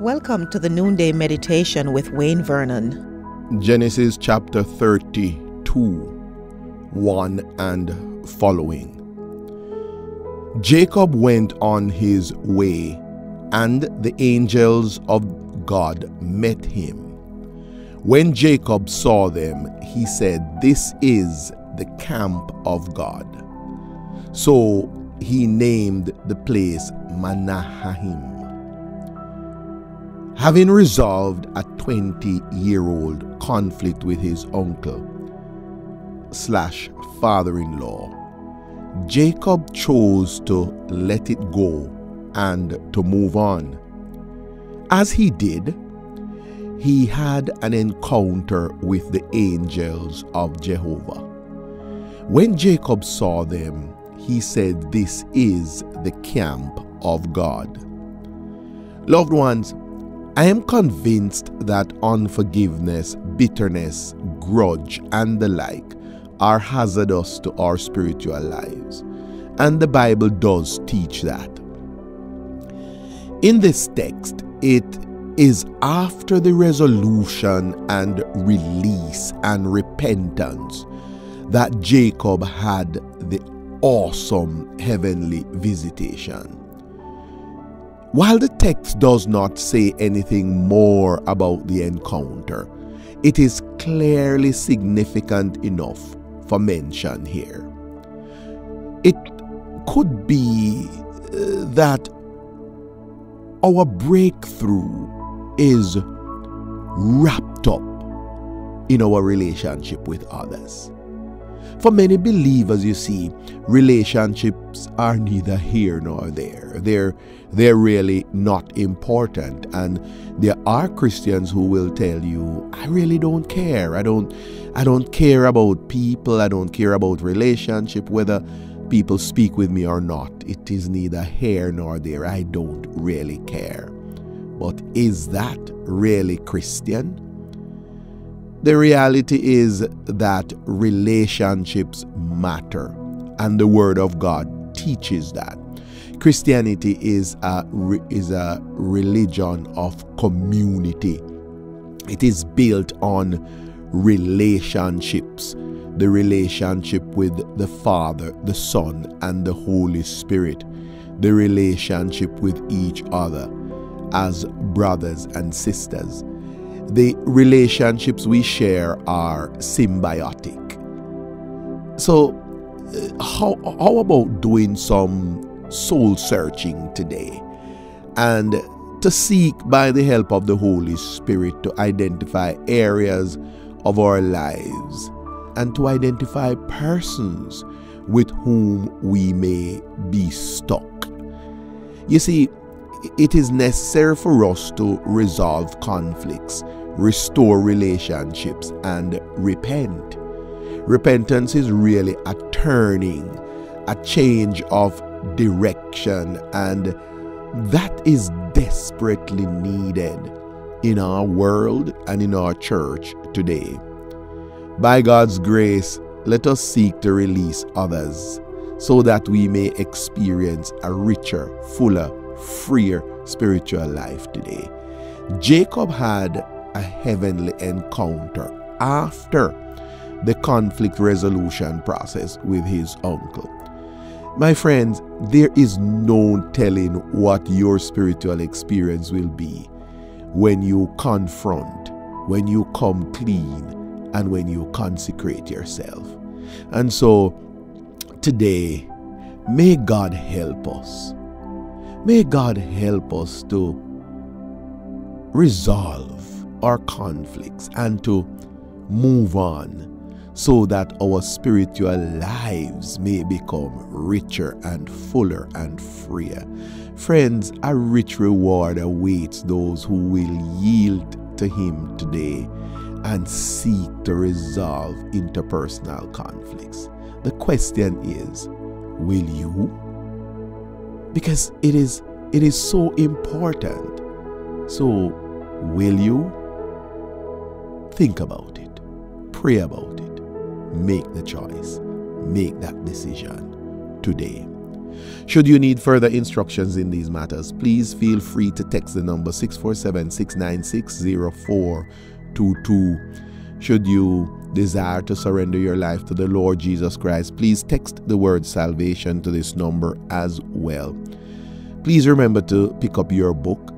Welcome to the Noonday Meditation with Wayne Vernon. Genesis chapter 32, 1 and following. Jacob went on his way, and the angels of God met him. When Jacob saw them, he said, This is the camp of God. So he named the place Mahanaim. Having resolved a 20 year old conflict with his uncle slash father in law, Jacob chose to let it go and to move on. As he did, he had an encounter with the angels of Jehovah. When Jacob saw them, he said, This is the camp of God. Loved ones, I am convinced that unforgiveness, bitterness, grudge, and the like are hazardous to our spiritual lives. And the Bible does teach that. In this text, it is after the resolution and release and repentance that Jacob had the awesome heavenly visitation. While the text does not say anything more about the encounter, it is clearly significant enough for mention here. It could be uh, that our breakthrough is wrapped up in our relationship with others. For many believers, you see, relationships are neither here nor there. They're, they're really not important. And there are Christians who will tell you, I really don't care. I don't, I don't care about people. I don't care about relationship, whether people speak with me or not. It is neither here nor there. I don't really care. But is that really Christian? The reality is that relationships matter, and the Word of God teaches that. Christianity is a, is a religion of community. It is built on relationships the relationship with the Father, the Son, and the Holy Spirit, the relationship with each other as brothers and sisters the relationships we share are symbiotic. So, uh, how, how about doing some soul searching today and to seek by the help of the Holy Spirit to identify areas of our lives and to identify persons with whom we may be stuck? You see, it is necessary for us to resolve conflicts, restore relationships, and repent. Repentance is really a turning, a change of direction, and that is desperately needed in our world and in our church today. By God's grace, let us seek to release others so that we may experience a richer, fuller, freer spiritual life today. Jacob had a heavenly encounter after the conflict resolution process with his uncle. My friends, there is no telling what your spiritual experience will be when you confront, when you come clean, and when you consecrate yourself. And so, today, may God help us May God help us to resolve our conflicts and to move on so that our spiritual lives may become richer and fuller and freer. Friends, a rich reward awaits those who will yield to Him today and seek to resolve interpersonal conflicts. The question is will you? because it is it is so important. So, will you think about it? Pray about it. Make the choice. Make that decision today. Should you need further instructions in these matters, please feel free to text the number 647 696 0422. Should you desire to surrender your life to the Lord Jesus Christ, please text the word salvation to this number as well. Please remember to pick up your book,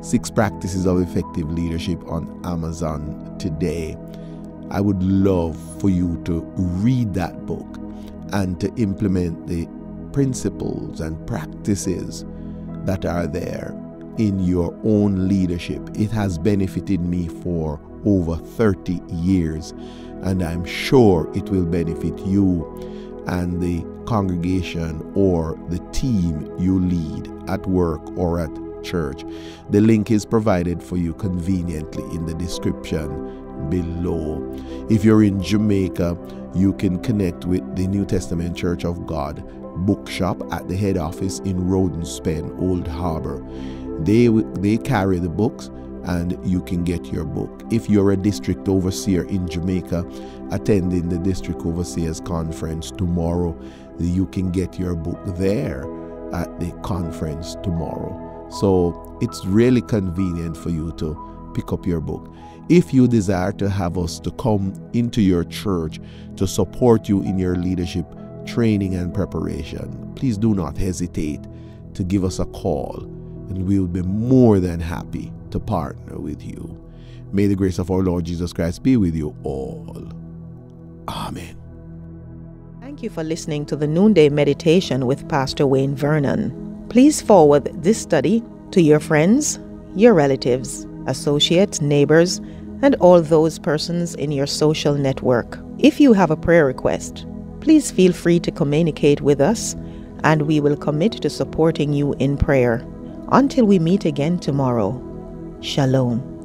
Six Practices of Effective Leadership, on Amazon today. I would love for you to read that book and to implement the principles and practices that are there in your own leadership. It has benefited me for over 30 years, and I'm sure it will benefit you and the congregation or the team you lead at work or at church. The link is provided for you conveniently in the description below. If you're in Jamaica, you can connect with the New Testament Church of God bookshop at the head office in Rodenspen, Old Harbor. They they carry the books and you can get your book. If you're a district overseer in Jamaica attending the district overseers conference tomorrow, you can get your book there at the conference tomorrow. So it's really convenient for you to pick up your book. If you desire to have us to come into your church to support you in your leadership training and preparation, please do not hesitate to give us a call and we will be more than happy to partner with you. May the grace of our Lord Jesus Christ be with you all. Amen. Thank you for listening to the Noonday Meditation with Pastor Wayne Vernon. Please forward this study to your friends, your relatives, associates, neighbors, and all those persons in your social network. If you have a prayer request, please feel free to communicate with us and we will commit to supporting you in prayer. Until we meet again tomorrow, Shalom.